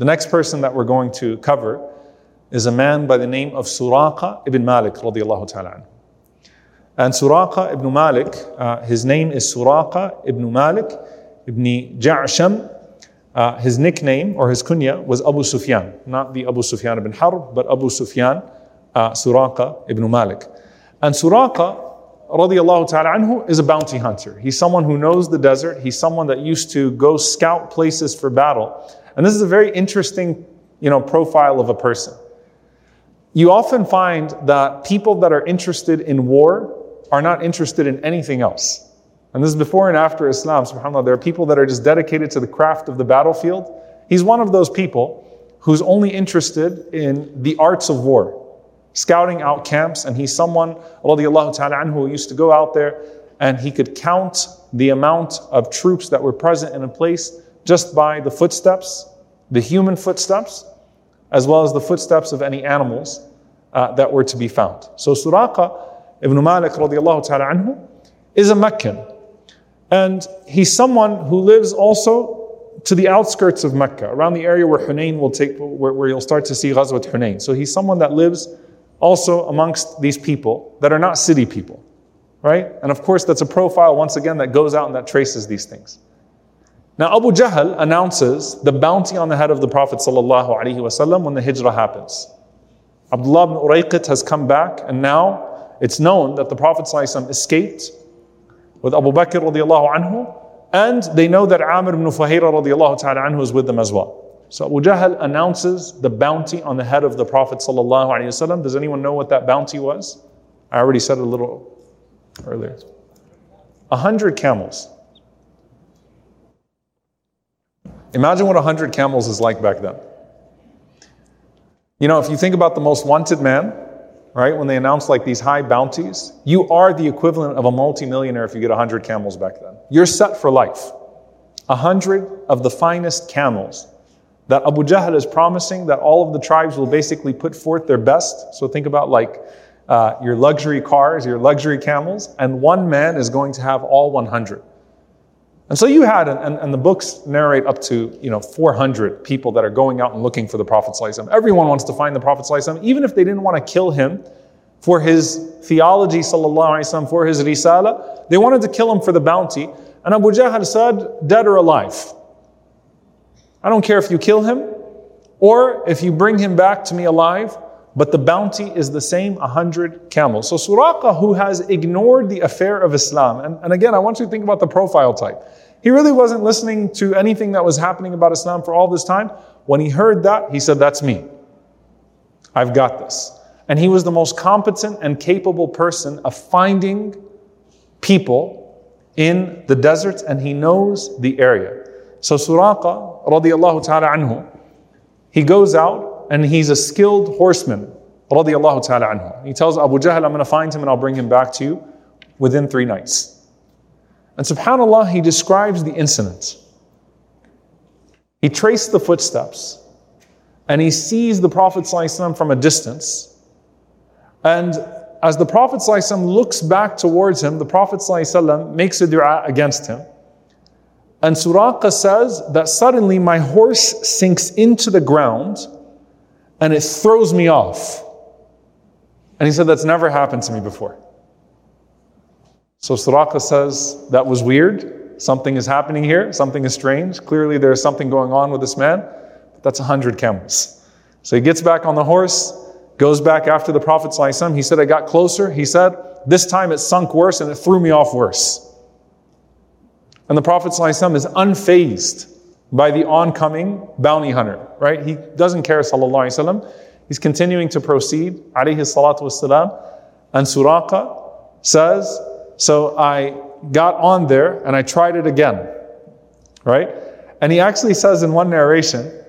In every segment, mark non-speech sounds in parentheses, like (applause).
The next person that we're going to cover is a man by the name of Suraqa ibn Malik. And Suraqa ibn Malik, uh, his name is Suraqa ibn Malik ibn Ja'sham. Uh, his nickname or his kunya was Abu Sufyan, not the Abu Sufyan ibn Harb, but Abu Sufyan, uh, Suraqa ibn Malik. And Suraqa radiallahu ta'ala anhu is a bounty hunter. He's someone who knows the desert. He's someone that used to go scout places for battle. And this is a very interesting, you know, profile of a person. You often find that people that are interested in war are not interested in anything else. And this is before and after Islam, subhanAllah. There are people that are just dedicated to the craft of the battlefield. He's one of those people who's only interested in the arts of war, scouting out camps. And he's someone, radiallahu ta'ala anhu, who used to go out there and he could count the amount of troops that were present in a place just by the footsteps, the human footsteps, as well as the footsteps of any animals uh, that were to be found. So Suraqa ibn Malik radiallahu ta'ala anhu is a Meccan. And he's someone who lives also to the outskirts of Mecca, around the area where Hunayn will take, where, where you'll start to see Ghazwat Hunayn. So he's someone that lives also amongst these people that are not city people, right? And of course, that's a profile, once again, that goes out and that traces these things. Now, Abu Jahl announces the bounty on the head of the Prophet ﷺ when the hijrah happens. Abdullah ibn Urayqit has come back, and now it's known that the Prophet ﷺ escaped with Abu Bakr anhu, and they know that Amir ibn Fuhayra radiallahu ta'ala anhu is with them as well. So Abu Jahl announces the bounty on the head of the Prophet ﷺ. Does anyone know what that bounty was? I already said it a little earlier. A hundred camels. Imagine what 100 camels is like back then. You know, if you think about the most wanted man, right, when they announce like these high bounties, you are the equivalent of a multimillionaire if you get 100 camels back then. You're set for life. 100 of the finest camels that Abu Jahl is promising that all of the tribes will basically put forth their best. So think about like uh, your luxury cars, your luxury camels, and one man is going to have all 100. And so you had, and, and, the books narrate up to, you know, 400 people that are going out and looking for the Prophet Everyone wants to find the Prophet even if they didn't want to kill him for his theology, وسلم, for his risala, they wanted to kill him for the bounty. And Abu Jahl said, dead or alive. I don't care if you kill him or if you bring him back to me alive, but the bounty is the same 100 camels. So Suraqa, who has ignored the affair of Islam, and, and again, I want you to think about the profile type. He really wasn't listening to anything that was happening about Islam for all this time. When he heard that, he said, That's me. I've got this. And he was the most competent and capable person of finding people in the deserts, and he knows the area. So Suraqa, radiallahu ta'ala anhu, he goes out and he's a skilled horseman, radiallahu ta'ala anhu. He tells Abu Jahl, I'm going to find him and I'll bring him back to you within three nights. And subhanAllah, he describes the incident. He traced the footsteps and he sees the Prophet ﷺ from a distance. And as the Prophet ﷺ looks back towards him, the Prophet ﷺ makes a dua against him. And Suraqa says that suddenly my horse sinks into the ground and it throws me off. And he said, That's never happened to me before. So Suraqa says, That was weird. Something is happening here. Something is strange. Clearly, there's something going on with this man. That's a hundred camels. So he gets back on the horse, goes back after the Prophet. He said, I got closer. He said, This time it sunk worse and it threw me off worse. And the Prophet is unfazed by the oncoming bounty hunter, right? He doesn't care, sallallahu alayhi wasallam. He's continuing to proceed, alayhi salatu wasalam. And Suraqa says, so I got on there and I tried it again, right? And he actually says in one narration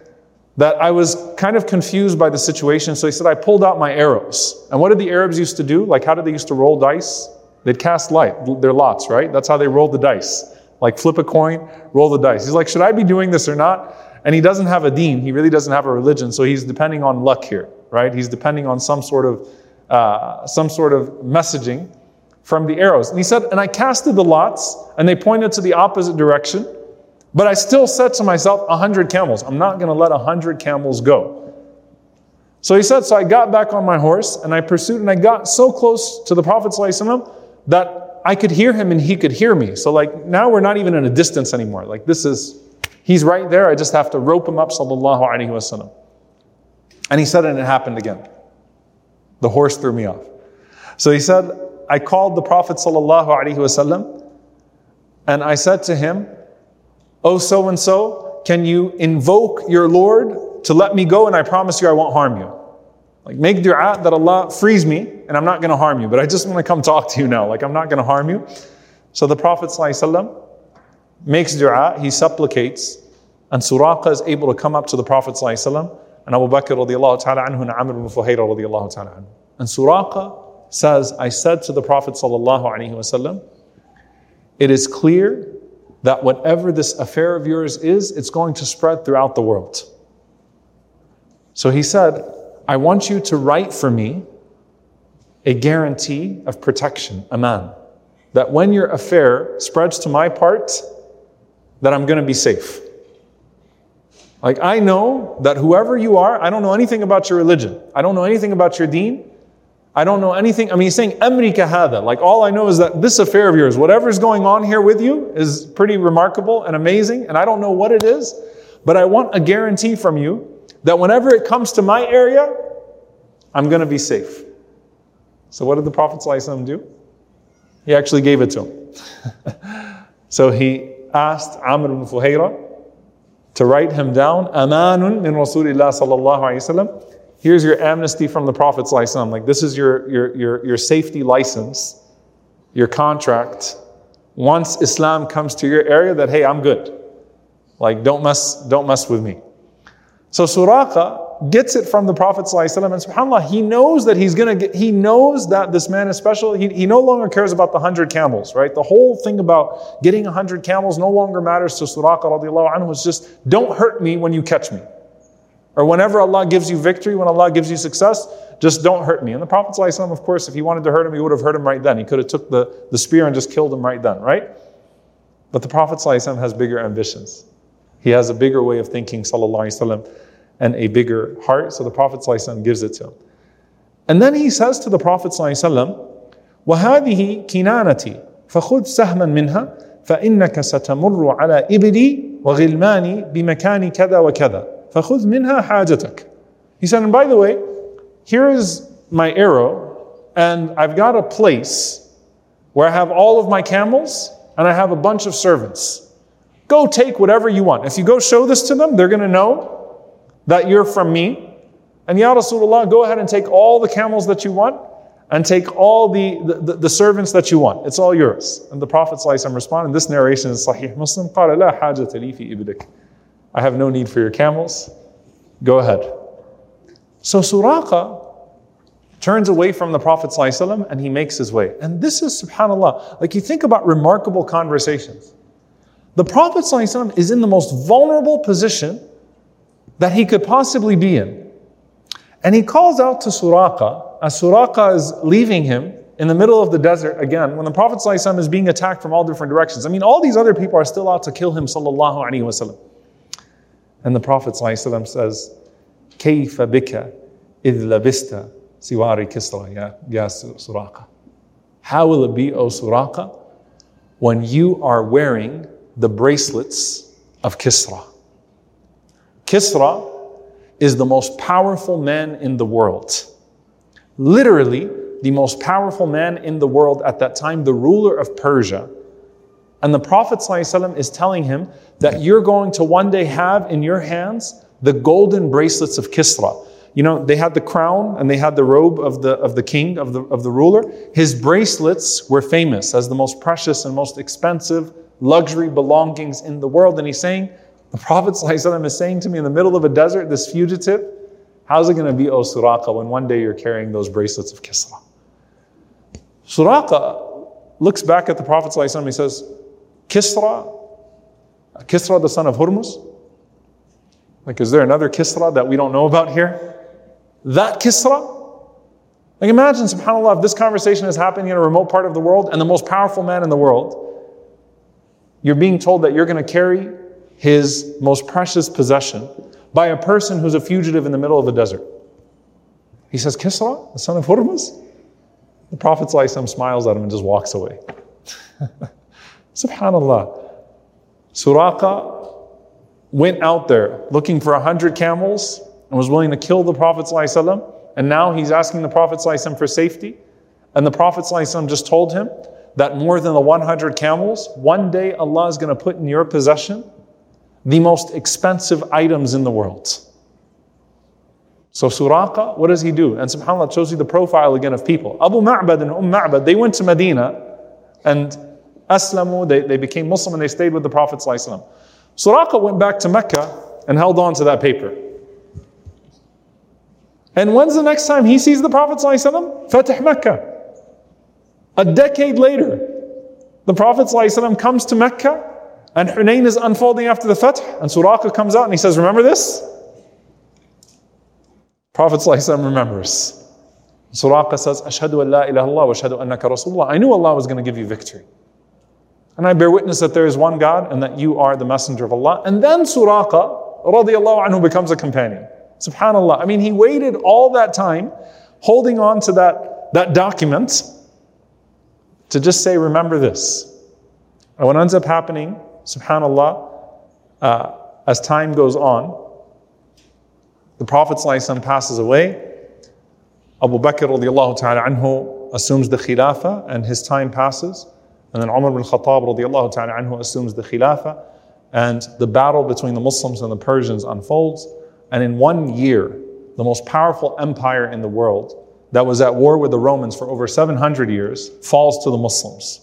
that I was kind of confused by the situation. So he said, I pulled out my arrows. And what did the Arabs used to do? Like, how did they used to roll dice? They'd cast light, their lots, right? That's how they rolled the dice. Like, flip a coin, roll the dice. He's like, should I be doing this or not? And he doesn't have a deen. He really doesn't have a religion. So he's depending on luck here, right? He's depending on some sort of, uh, some sort of messaging from the arrows. And he said, and I casted the lots and they pointed to the opposite direction. But I still said to myself, a hundred camels. I'm not going to let a hundred camels go. So he said, so I got back on my horse and I pursued and I got so close to the Prophet ﷺ that I could hear him and he could hear me. So like now we're not even in a distance anymore. Like this is, he's right there. I just have to rope him up, sallallahu alaihi wasallam. And he said, and it happened again. The horse threw me off. So he said, I called the Prophet sallallahu alaihi wasallam and I said to him, Oh, so and so, can you invoke your Lord to let me go and I promise you I won't harm you? Like, make dua that Allah frees me and I'm not going to harm you, but I just want to come talk to you now. Like, I'm not going to harm you. So the Prophet ﷺ makes dua, he supplicates, and Suraqa is able to come up to the Prophet ﷺ and Abu Bakr radiallahu ta'ala anhu and Amir ibn Fuhayra radiallahu ta'ala anhu. And Suraqa says, I said to the Prophet wasallam, it is clear that whatever this affair of yours is, it's going to spread throughout the world. So he said, I want you to write for me a guarantee of protection, aman, that when your affair spreads to my part, that I'm going to be safe. Like, I know that whoever you are, I don't know anything about your religion. I don't know anything about your deen. I don't know anything. I mean, he's saying, Amrika kahada. Like, all I know is that this affair of yours, whatever's going on here with you, is pretty remarkable and amazing, and I don't know what it is, but I want a guarantee from you that whenever it comes to my area, I'm going to be safe. So, what did the Prophet do? He actually gave it to him. (laughs) so, he asked Amir ibn Fuhayra to write him down, Amanun min Rasulillah sallallahu alayhi wasallam here's your amnesty from the Prophet like this is your, your, your, your safety license, your contract. Once Islam comes to your area, that hey, I'm good. Like don't mess, don't mess with me. So Suraqa gets it from the Prophet and subhanAllah, he knows that he's gonna get, he knows that this man is special. He, he no longer cares about the hundred camels, right? The whole thing about getting a hundred camels no longer matters to Suraqa radiallahu anhu. It's just don't hurt me when you catch me. Or whenever Allah gives you victory, when Allah gives you success, just don't hurt me. And the Prophet, ﷺ, of course, if he wanted to hurt him, he would have hurt him right then. He could have took the, the spear and just killed him right then, right? But the Prophet ﷺ has bigger ambitions. He has a bigger way of thinking, sallallahu and a bigger heart. So the Prophet ﷺ gives it to him. And then he says to the Prophet ﷺ, وهذه كنانتي فخذ سهما منها فإنك ستمر على إبلي وغلماني بمكان كذا وكذا فَخُذْ مِنْهَا حَاجَتَكَ He said, and by the way, here is my arrow, and I've got a place where I have all of my camels, and I have a bunch of servants. Go take whatever you want. If you go show this to them, they're going to know that you're from me. And Ya Rasulullah, go ahead and take all the camels that you want and take all the, the, the, servants that you want. It's all yours. And the Prophet ﷺ responded, this narration is Sahih Muslim, قال لا حاجة لي في إبلك. I have no need for your camels. Go ahead. So Suraqa turns away from the Prophet ﷺ and he makes his way. And this is subhanAllah, like you think about remarkable conversations. The Prophet ﷺ is in the most vulnerable position that he could possibly be in. And he calls out to Suraqa as Suraqa is leaving him in the middle of the desert again when the Prophet ﷺ is being attacked from all different directions. I mean, all these other people are still out to kill him, sallallahu alaihi wasallam. And the Prophet ﷺ says, كيف بك إذ لبست سواري كسرى يا, يا سراقة How will it be, O Suraqa, when you are wearing the bracelets of Kisra? Kisra is the most powerful man in the world. Literally, the most powerful man in the world at that time, the ruler of Persia. And the Prophet ﷺ is telling him that you're going to one day have in your hands the golden bracelets of Kisra. You know, they had the crown and they had the robe of the, of the king, of the, of the ruler. His bracelets were famous as the most precious and most expensive luxury belongings in the world. And he's saying, The Prophet (laughs) ﷺ is saying to me in the middle of a desert, this fugitive, how's it going to be, O Suraqa, when one day you're carrying those bracelets of Kisra? Suraqa looks back at the Prophet ﷺ, he says, Kisra, Kisra the son of Hurmuz? Like, is there another Kisra that we don't know about here? That Kisra? Like, imagine, subhanAllah, if this conversation is happening in a remote part of the world and the most powerful man in the world, you're being told that you're going to carry his most precious possession by a person who's a fugitive in the middle of a desert. He says, Kisra, the son of Hurmuz? The Prophet smiles at him and just walks away. (laughs) Subhanallah. Suraqa went out there looking for a hundred camels and was willing to kill the Prophet and now he's asking the Prophet for safety. And the Prophet just told him that more than the 100 camels, one day Allah is going to put in your possession the most expensive items in the world. So Suraqa, what does he do? And subhanAllah, shows you the profile again of people. Abu Ma'bad and Umm Ma'bad, they went to Medina and Aslamu, they, they became Muslim and they stayed with the Prophet Suraqa went back to Mecca and held on to that paper. And when's the next time he sees the Prophet Fatih Mecca. A decade later, the Prophet ﷺ comes to Mecca and Hunayn is unfolding after the Fath, and Suraqa comes out and he says, Remember this? Prophet ﷺ remembers. Suraqa says, Ashhadu an la ilaha Allah wa ashhadu annaka Rasulullah. I knew Allah was going to give you victory. And I bear witness that there is one God and that you are the messenger of Allah. And then Suraqa, anhu, becomes a companion. Subhanallah. I mean, he waited all that time holding on to that, that document to just say, remember this. And what ends up happening subhanAllah, uh, as time goes on, the Prophet ﷺ passes away. Abu Bakr ta'ala anhu assumes the khilafah and his time passes. And then Umar bin Khattab ta'ala anhu assumes the khilafah. And the battle between the Muslims and the Persians unfolds. And in one year, the most powerful empire in the world that was at war with the Romans for over 700 years falls to the Muslims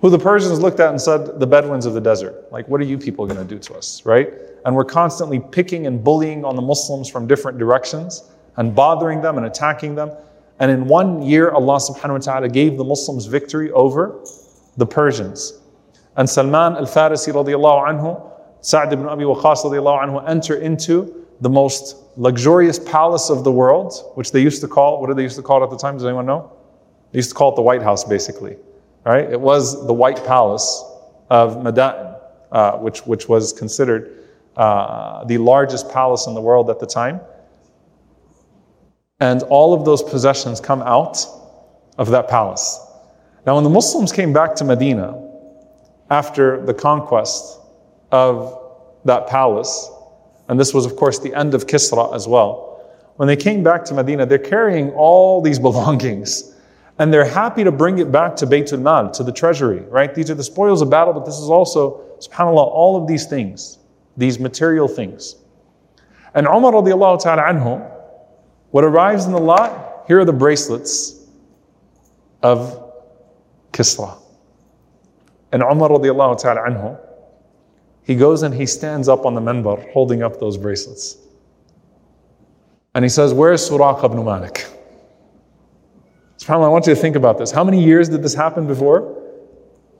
who the Persians looked at and said, the Bedouins of the desert. Like, what are you people going to do to us, right? And we're constantly picking and bullying on the Muslims from different directions and bothering them and attacking them. And in one year, Allah subhanahu wa ta'ala gave the Muslims victory over the Persians. And Salman al-Farisi radiallahu anhu, Sa'd ibn Abi Waqqas radiallahu anhu, enter into the most luxurious palace of the world, which they used to call, what did they used to call it at the time? Does anyone know? They used to call it the White House, basically. Right? It was the White Palace of Madain, uh, which, which was considered uh, the largest palace in the world at the time. And all of those possessions come out of that palace. Now, when the Muslims came back to Medina after the conquest of that palace, and this was, of course, the end of Kisra as well, when they came back to Medina, they're carrying all these (laughs) belongings and they're happy to bring it back to Baytul Mal, to the treasury, right? These are the spoils of battle, but this is also, subhanAllah, all of these things, these material things. And Umar radiallahu ta'ala anhu, what arrives in the lot, here are the bracelets of Kisra. And Umar radiallahu ta'ala anhu, he goes and he stands up on the minbar holding up those bracelets. And he says, Where's Suraq ibn Malik? SubhanAllah, I want you to think about this. How many years did this happen before?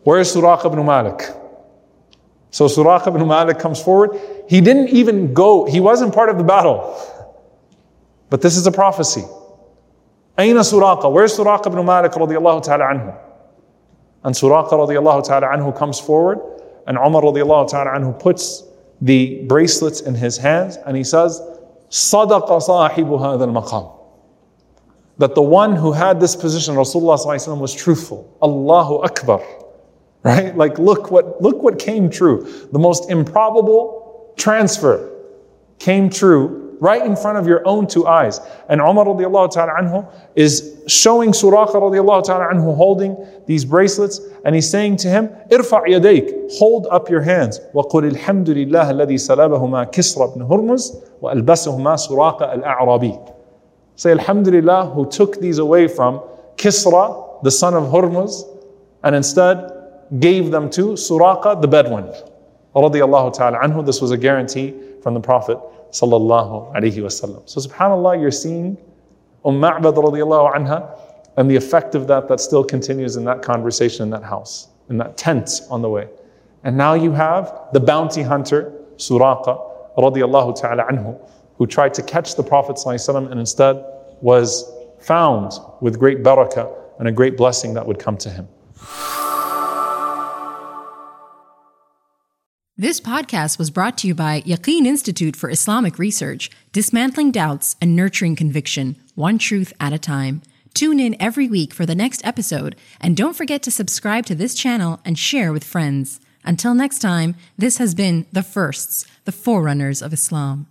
Where is Suraq ibn Malik? So Suraq ibn Malik comes forward. He didn't even go, he wasn't part of the battle. But this is a prophecy. Aina Suraqa? Where's Suraq ibn Malik radiallahu ta'ala anhu? And Suraqa radiallahu ta'ala anhu comes forward, and Umar radiallahu ta'ala anhu puts the bracelets in his hands and he says, صدق صاحب هذا المقام That the one who had this position, Rasulullah was truthful. Allahu Akbar. Right? Like look what look what came true. The most improbable transfer came true right in front of your own two eyes. And Umar radiallahu ta'ala anhu is showing Suraqa radiallahu ta'ala anhu holding these bracelets and he's saying to him, Irfa' yadayk, hold up your hands. وَقُلِ الْحَمْدُ لِلَّهِ الَّذِي سَلَبَهُمَا كِسْرَ بْنِ هُرْمُزْ وَأَلْبَسَهُمَا سُرَاقَ الْأَعْرَبِي Say Alhamdulillah who took these away from Kisra, the son of Hormuz, and instead gave them to Suraqa, the Bedouin. رضي الله تعالى عنه. This was a guarantee from the Prophet sallallahu alaihi wasallam. So subhanAllah, you're seeing Umm Ma'bad radiallahu anha and the effect of that that still continues in that conversation in that house, in that tent on the way. And now you have the bounty hunter, Suraqa radiallahu ta'ala anhu, who tried to catch the Prophet and instead was found with great barakah and a great blessing that would come to him. This podcast was brought to you by Yaqeen Institute for Islamic Research, dismantling doubts and nurturing conviction, one truth at a time. Tune in every week for the next episode, and don't forget to subscribe to this channel and share with friends. Until next time, this has been The Firsts, the Forerunners of Islam.